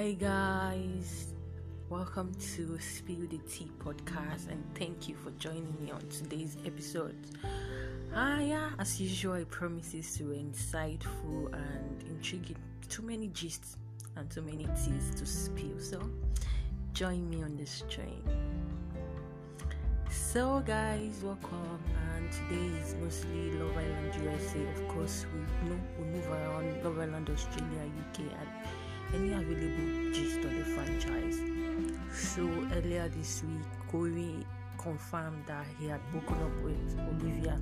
Hi, guys. Welcome to Spill the Tea podcast, and thank you for joining me on today's episode. Ah, yeah, as usual, promises to be insightful and intriguing. Too many gists and too many teas to spill. So, join me on this train. So, guys, welcome. And today is mostly Love Island USA. Of course, we we move around Love Island Australia, UK, and any available gist on the franchise. So earlier this week, Korey confirmed that he had broken up with Olivia.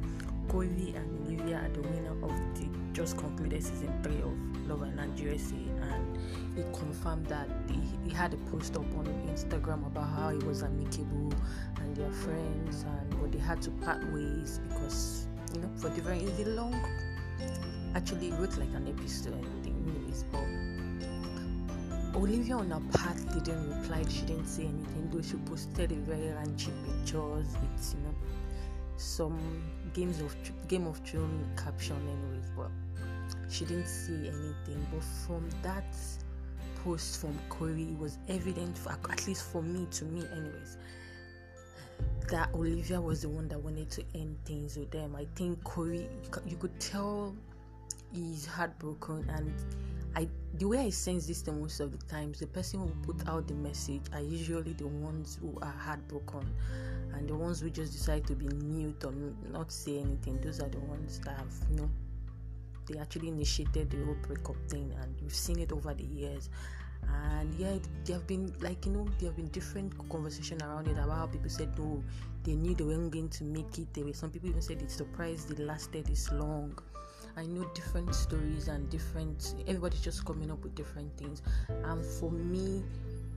Korey and Olivia are the winner of the just concluded season three of Love Island USA, and he confirmed that he, he had a post up on Instagram about how he was amicable and their friends, and but they had to part ways because you know for different. It's a long. Actually, it wrote like an episode, anyways, but Olivia on her part didn't reply, she didn't say anything, though she posted a very ranchy pictures with you know some games of Game of Thrones caption anyways, but she didn't say anything. But from that post from Korey, it was evident, for, at least for me, to me anyways, that Olivia was the one that wanted to end things with them. I think Korey, you could tell he's heartbroken and I the way I sense this the most of the times, the person who put out the message are usually the ones who are heartbroken, and the ones who just decide to be mute or not say anything. Those are the ones that have you know they actually initiated the whole breakup thing, and we've seen it over the years. And yeah, there have been like you know there have been different conversation around it about how people said no, they knew they weren't going to make it. There were some people even said it's surprised it lasted this long I know different stories and different everybody's just coming up with different things. And for me,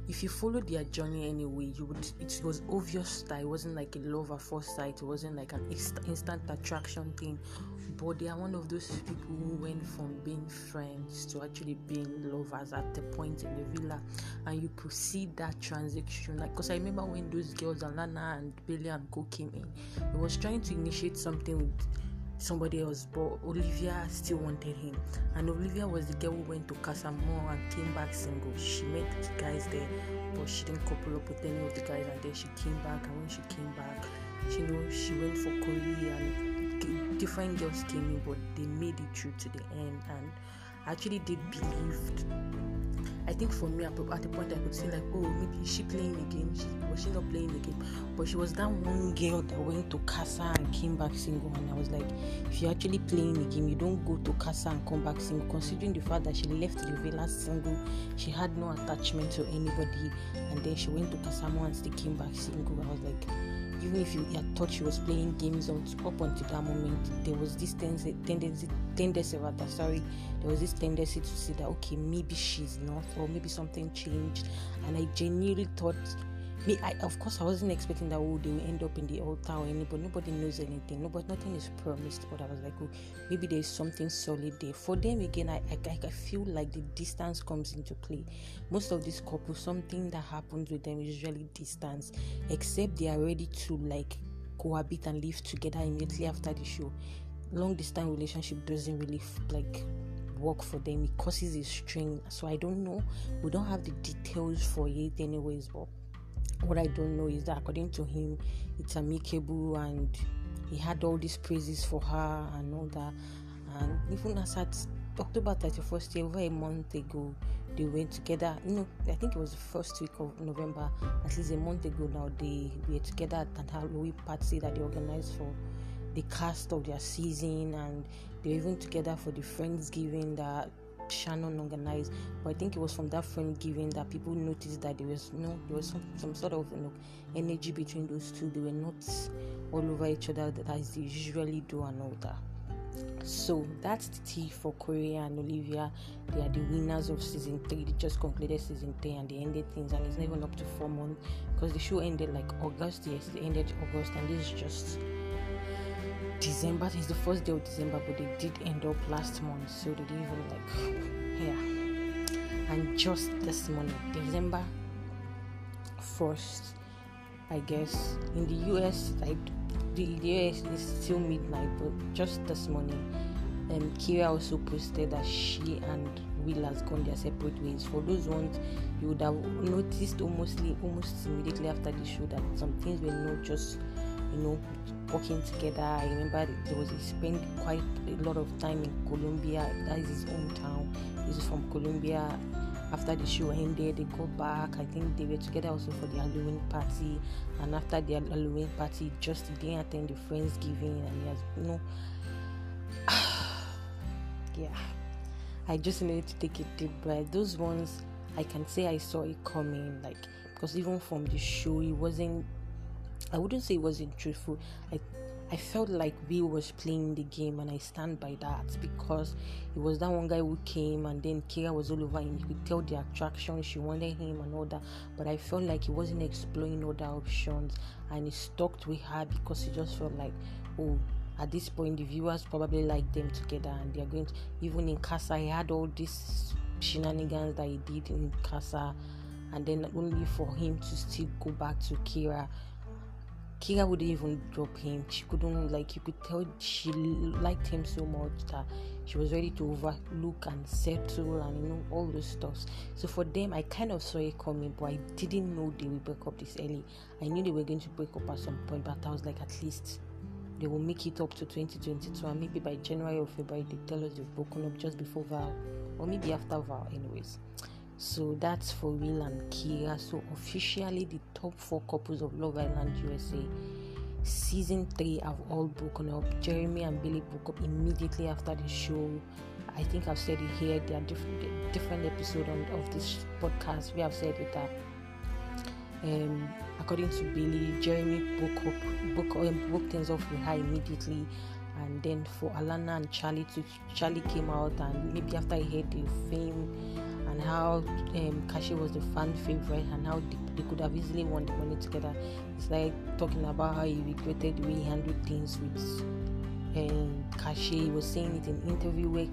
if you follow their journey anyway, you would it was obvious that it wasn't like a love at first sight, it wasn't like an instant attraction thing. But they are one of those people who went from being friends to actually being lovers at the point in the villa, and you could see that transition. Like, because I remember when those girls, Alana and Billy and Co came in, it was trying to initiate something with somebody else, but Olivia still wanted him. And Olivia was the girl who went to Casa Amor and came back single. She met the guys there, but she didn't couple up with any of the guys. And then she came back, and when she came back, you know, she went for Korey, and different girls came in, but they made it through to the end. And Actually did believe I think for me, at the point, I could say like, oh, maybe is she playing the game? She, was she not playing the game? But she was that one girl that went to Casa and came back single. And I was like, if you're actually playing the game, you don't go to Casa and come back single. Considering the fact that she left the villa single, she had no attachment to anybody, and then she went to Casa and still came back single. I was like even if you had thought she was playing games on, up until that moment, there was this tendency, tendency, tendency rather, sorry, there was this tendency to see that okay, maybe she's not, or maybe something changed, and I genuinely thought me I, of course i wasn't expecting that oh they will end up in the altar or anything nobody knows anything. Nobody nothing is promised. But i was like oh maybe there's something solid there. For them again I, I i feel like the distance comes into play. Most of these couples something that happens with them is usually distance except they are ready to like cohabit and live together immediately after the show. Long distance relationship doesn't really like work for them. It causes a strain. So i don't know. We don't have the details for it anyways but what I don't know is that according to him, it's amicable and he had all these praises for her and all that. And even as at October 31st, over a month ago, they went together. You know, I think it was the first week of November, at least a month ago now, they were together at an Halloween party that they organized for the cast of their season and they were even together for the Friendsgiving that Shannon organized. But I think it was from that friend giving that people noticed that there was know there was some, some sort of you know energy between those two. They were not all over each other as they usually do and all that. So that's the tea for Korey and Olivia. They are the winners of season three. They just concluded season three and they ended things, and it's not even up to four months because the show ended like August. Yes, they ended August, and this is just December. It's the first day of December, but they did end up last month, so they didn't even like yeah. And just this morning, December first, I guess in the US, like the US is still midnight, but just this morning, um, Kyra also posted that she and Will has gone their separate ways. For those ones, you would have noticed almost almost immediately after the show that some things were not just you know working together. I remember there was he spent quite a lot of time in Colombia. That is his hometown. He's from Colombia. After the show ended, they go back. I think they were together also for the Halloween party. And after the Halloween party, just didn't attend the Friendsgiving, and he has you know. yeah, I just needed to take a deep breath. Those ones, I can say I saw it coming, like because even from the show, it wasn't I wouldn't say it wasn't truthful. I I felt like Will was playing the game, and I stand by that because it was that one guy who came, and then Kyra was all over him. You could tell the attraction, she wanted him, and all that. But I felt like he wasn't exploring other options, and he stuck with her because he just felt like, oh, at this point, the viewers probably like them together, and they're going to. Even in Casa, he had all these shenanigans that he did in Casa, and then only for him to still go back to Kyra Kyra wouldn't even drop him. She couldn't like you could tell she liked him so much that she was ready to overlook and settle and you know all those stuffs. So for them, I kind of saw it coming, but I didn't know they would break up this early. I knew they were going to break up at some point, but I was like, at least they will make it up to 2022, and maybe by January or February they tell us they've broken up just before Val, or maybe after Val, anyways. So that's for Will and Kyra. So officially, the top four couples of Love Island USA season three have all broken up. Jeremy and Billy broke up immediately after the show. I think I've said it here. There are different different episodes of this podcast. We have said it that. Um, according to Billy, Jeremy broke up, broke, um, broke things off with her immediately, and then for Alana and Charlie, to Charlie came out, and maybe after he heard the fame and how um, Kashi was the fan favorite and how they, they, could have easily won the money together. It's like talking about how he regretted the way he handled things with um, Kashi. He was saying it in an interview where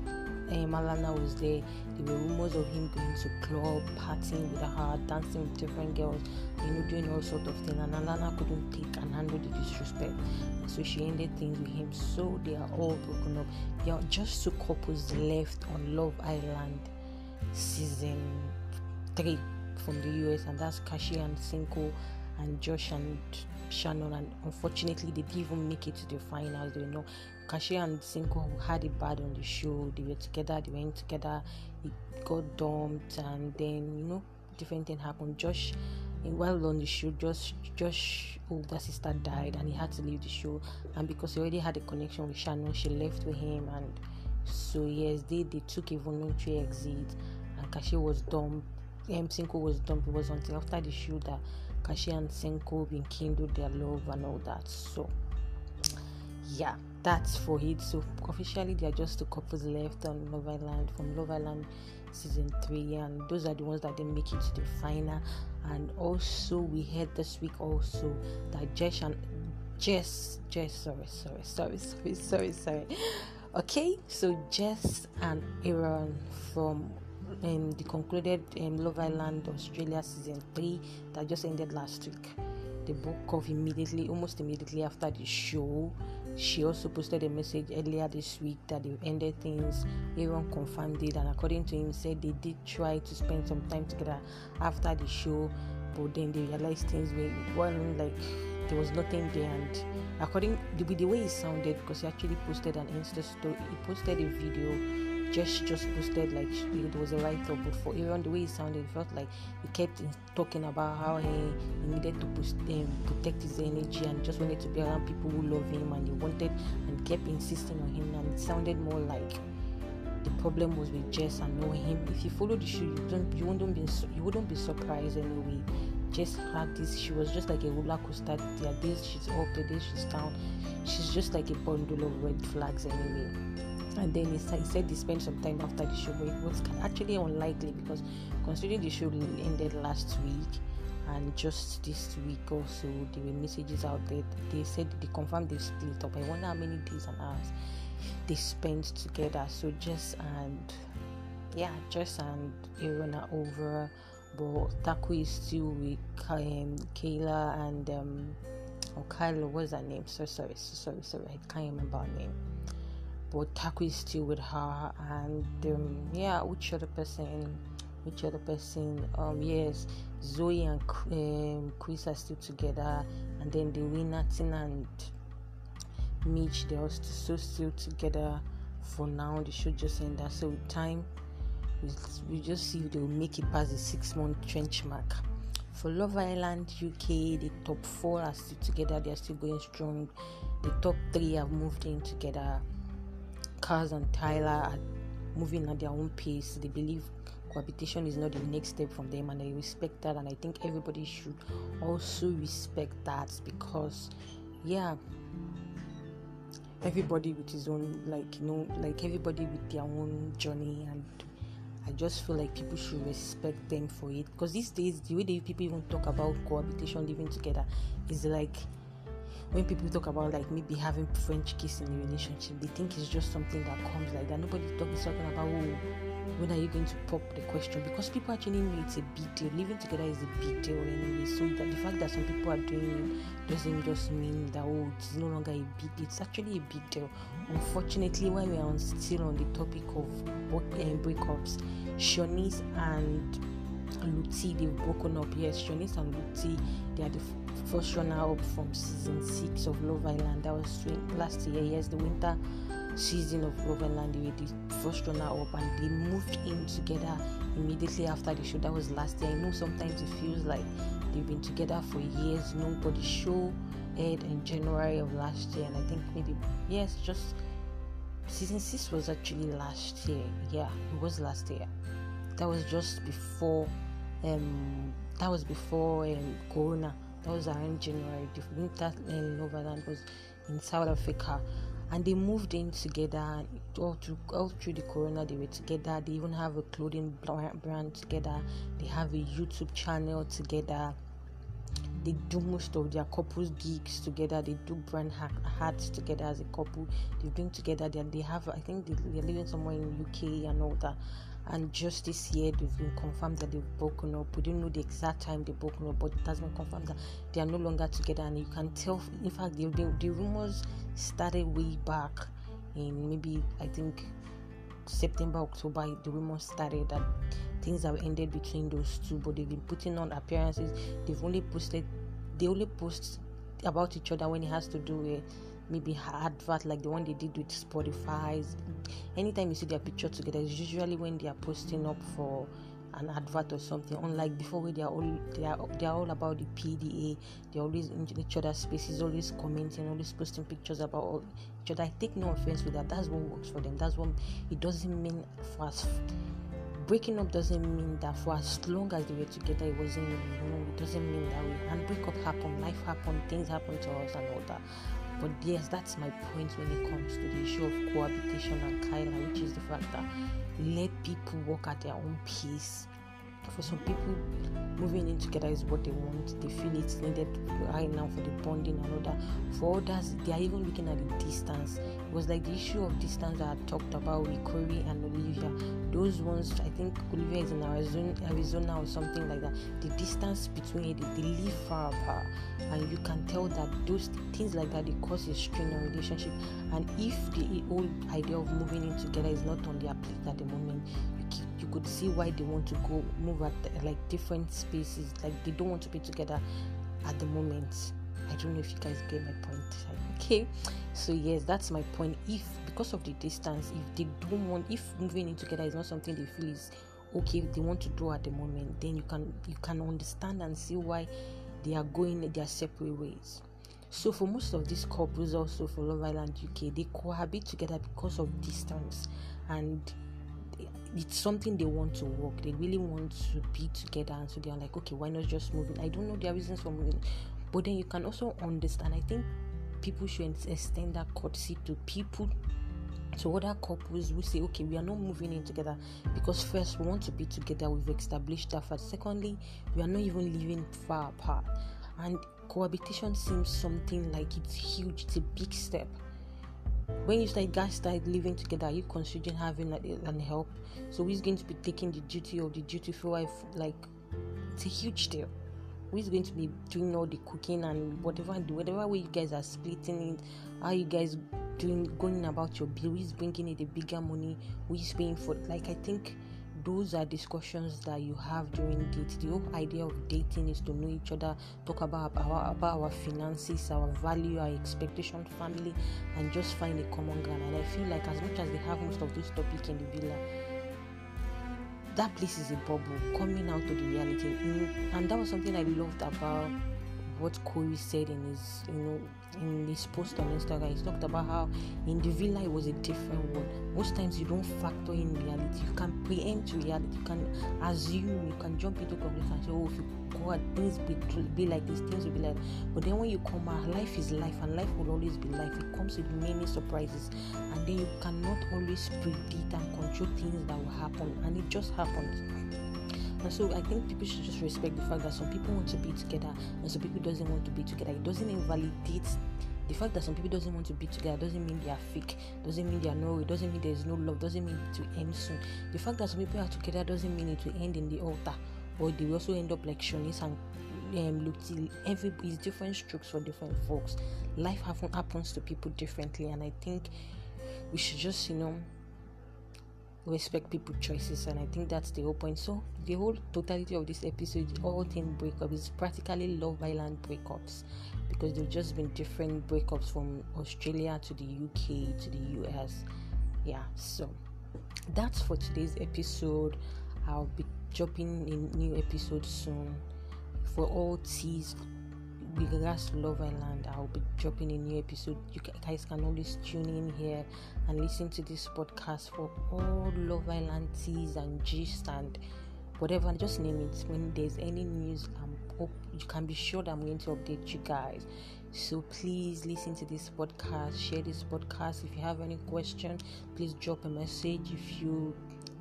um, Alana was there. There were rumors of him going to club, partying with her, dancing with different girls, you know, doing all sort of things. And Alana couldn't take and handle the disrespect, and so she ended things with him. So they are all broken up. They are just two couples left on Love Island season three from the US, and that's Kashi and Cinco and Josh and Shannon. And unfortunately, they didn't even make it to the finals. They were not. Kashi and Cinco had it bad on the show. They were together. They went together. It got dumped, and then you know different thing happened. Josh, while on the show, Josh Josh older sister died, and he had to leave the show. And because he already had a connection with Shannon, she left with him and so yes, they, they took a voluntary exit and Kashi was dumped. M Cinco was dumped. It was until after the show that Kashi and Cinco rekindled their love and all that. So yeah, that's for it. So officially there are just two couples left on Love Island from Love Island season three, and those are the ones that didn't make it to the final. And also we heard this week also that Jess and Jess, Jess, sorry, sorry, sorry, sorry, sorry, sorry. Okay, so Jess and Aaron from um, the concluded um, Love Island Australia season 3 that just ended last week. They broke off immediately, almost immediately after the show. She also posted a message earlier this week that they ended things. Aaron confirmed it, and according to him, said they did try to spend some time together after the show, but then they realized things were weren't like there was nothing there and according to the way he sounded because he actually posted an insta story he posted a video just just posted like it was a write-up but for Aaron the way he sounded it felt like he kept talking about how he, he needed to post, um, protect his energy and just wanted to be around people who love him and he wanted and kept insisting on him and it sounded more like the problem was with Jess and knowing him. If you follow the show, you don't you wouldn't be you wouldn't be surprised anyway just had this she was just like a roller coaster. There are days she's up the days she's down. She's just like a bundle of red flags anyway. And then he said he spent some time after the show but it was actually unlikely because considering the show ended last week and just this week also there were messages out there they said they confirmed they split up. I wonder how many days and hours they spent together. So just and yeah just and are over but Taku is still with um, Kayla and um, or Kyla, what's her name? So sorry, so sorry, sorry, I can't remember her name. but Taku is still with her, and um, yeah, which other person? Which other person? Um, yes, Zoe and um, Chris are still together, and then the winner Tina and Mitch they are still still together for now. The show just ended, so with time we, just see if they will make it past the six month trench mark. For Love Island UK, the top four are still together, they are still going strong. The top three have moved in together. Kaz and Tyler are moving at their own pace. They believe cohabitation is not the next step from them, and I respect that. And I think everybody should also respect that because, yeah, everybody with his own, like, you know, like everybody with their own journey and I just feel like people should respect them for it. Because these days the way that people even talk about cohabitation living together is like when people talk about like maybe having French kiss in a relationship, they think it's just something that comes like that. Nobody talk, is talking about oh, when are you going to pop the question because people actually know it's a big deal. Living together is a big deal anyway. So that the fact that some people are doing it doesn't just mean that oh, it's no longer a big. It's actually a big deal. Unfortunately, while we are on, still on the topic of uh, breakups, Siânnise and Luke T they've broken up. Yes, Siânnise and Luke T they are the first runner up from season six of Love Island. That was last year. Yes, the winter season of Love Island. They were the first runner up, and they moved in together immediately after the show. That was last year. I know sometimes it feels like they've been together for years. Know, but the show aired in January of last year, and I think maybe yes, just season six was actually last year. Yeah, it was last year. That was just before. Um, that was before um, Corona. That was around January. The winter in Novaland eh, was in South Africa, and they moved in together. All through, all through the Corona, they were together. They even have a clothing brand together. They have a YouTube channel together they do most of their couples gigs together they do brand hats together as a couple they bring together they, they have i think they, they're living somewhere in uk and all that. And just this year they've been confirmed that they've broken up. We don't know the exact time they've broken up but it has been confirmed that they are no longer together. And you can tell in fact the, the rumors started way back in maybe i think september october the rumors started that things have ended between those two, but they've been putting on appearances. They've only posted, they only post about each other when it has to do with maybe advert like the one they did with Spotify's. Anytime you see their picture together, it's usually when they are posting up for an advert or something. Unlike before, where they are all they are they are all about the PDA. They're always in each other's spaces, always commenting, always posting pictures about each other. I take no offense with that. That's what works for them. That's what it doesn't mean fast breaking up doesn't mean that for as long as they were together it wasn't you know it doesn't mean that way and breakup happen life happen things happen to us and all that. But yes that's my point when it comes to the issue of cohabitation and Kyla which is the fact that let people walk at their own pace for some people moving in together is what they want. They feel it's needed right now for the bonding and all that for others they are even looking at the distance. It was like the issue of distance that i talked about with korey and olivia. Those ones i think olivia is in arizona, arizona or something like that. The distance between it they live far apart and you can tell that those things like that they cause a strain on relationship. And if the whole idea of moving in together is not on their plate at the moment you could see why they want to go move at like different spaces. Like they don't want to be together at the moment. I don't know if you guys get my point. Okay. So yes that's my point. If because of the distance if they don't want if moving in together is not something they feel is okay they want to do at the moment then you can you can understand and see why they are going their separate ways. So for most of these couples also for love island uk they cohabit together because of distance. And it's something they want to work. They really want to be together, and so they're like, okay, why not just moving? I don't know their reasons for moving, but then you can also understand. I think people should extend that courtesy to people to other couples who say, okay, we are not moving in together because first we want to be together, we've established that first. Secondly, we are not even living far apart, and cohabitation seems something like it's huge, it's a big step when you start guys start living together are you considering having an help? So who's going to be taking the duty of the duty for wife like it's a huge deal who's going to be doing all the cooking and whatever and whatever way you guys are splitting it how you guys doing going about your bill, who is bringing in the bigger money, who is paying for like I think those are discussions that you have during date. The whole idea of dating is to know each other, talk about our about our finances, our value, our expectation, family, and just find a common ground. And I feel like as much as they have most of those topics in the villa, that place is a bubble coming out to the reality. Mm, and that was something I loved about what Korey said in his, you know, in his post on Instagram. He talked about how in the villa it was a different world. Most times you don't factor in reality. You can preempt reality. You can assume. You can jump into conclusion and say, "Oh, if you go out, things be, be like this, things will be like." But then when you come out, life is life, and life will always be life. It comes with many surprises, and then you cannot always predict and control things that will happen, and it just happens. And so I think people should just respect the fact that some people want to be together and some people doesn't want to be together. It doesn't invalidate the fact that some people doesn't want to be together doesn't mean they are fake doesn't mean they are no it doesn't mean there's no love doesn't mean it will end soon the fact that some people are together doesn't mean it will end in the altar or they will also end up like Siânnise and um, Luke T. Every is different strokes for different folks. Life happen, happens to people differently, and I think we should just you know respect people's choices and i think that's the whole point. So the whole totality of this episode all teen breakups is practically love island breakups because they've just been different breakups from australia to the uk to the us yeah so that's for today's episode. I'll be dropping a new episode soon. For all teas regards to Love Island, I'll be dropping a new episode. You guys can always tune in here and listen to this podcast for all Love Island teas and gist and whatever. Just name it. When there's any news, I'm hope you can be sure that I'm going to update you guys. So please listen to this podcast, share this podcast. If you have any question, please drop a message. If you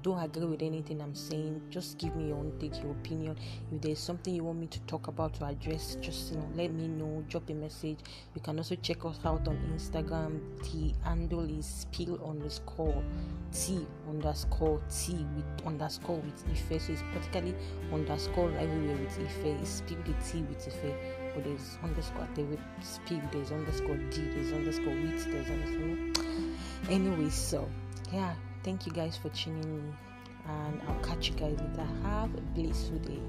don't agree with anything I'm saying, just give me your own take, your opinion. If there's something you want me to talk about to address, just you know, let me know. Drop a message. You can also check us out on Instagram. The handle is spill underscore T underscore T with underscore with Ife. So it's practically underscore everywhere with Ife. It's spill the T with Ife. But there's underscore there with spill, there's underscore D, there's underscore with, there's underscore. Anyway, so yeah thank you guys for tuning in and I'll catch you guys later. Have a blissful day.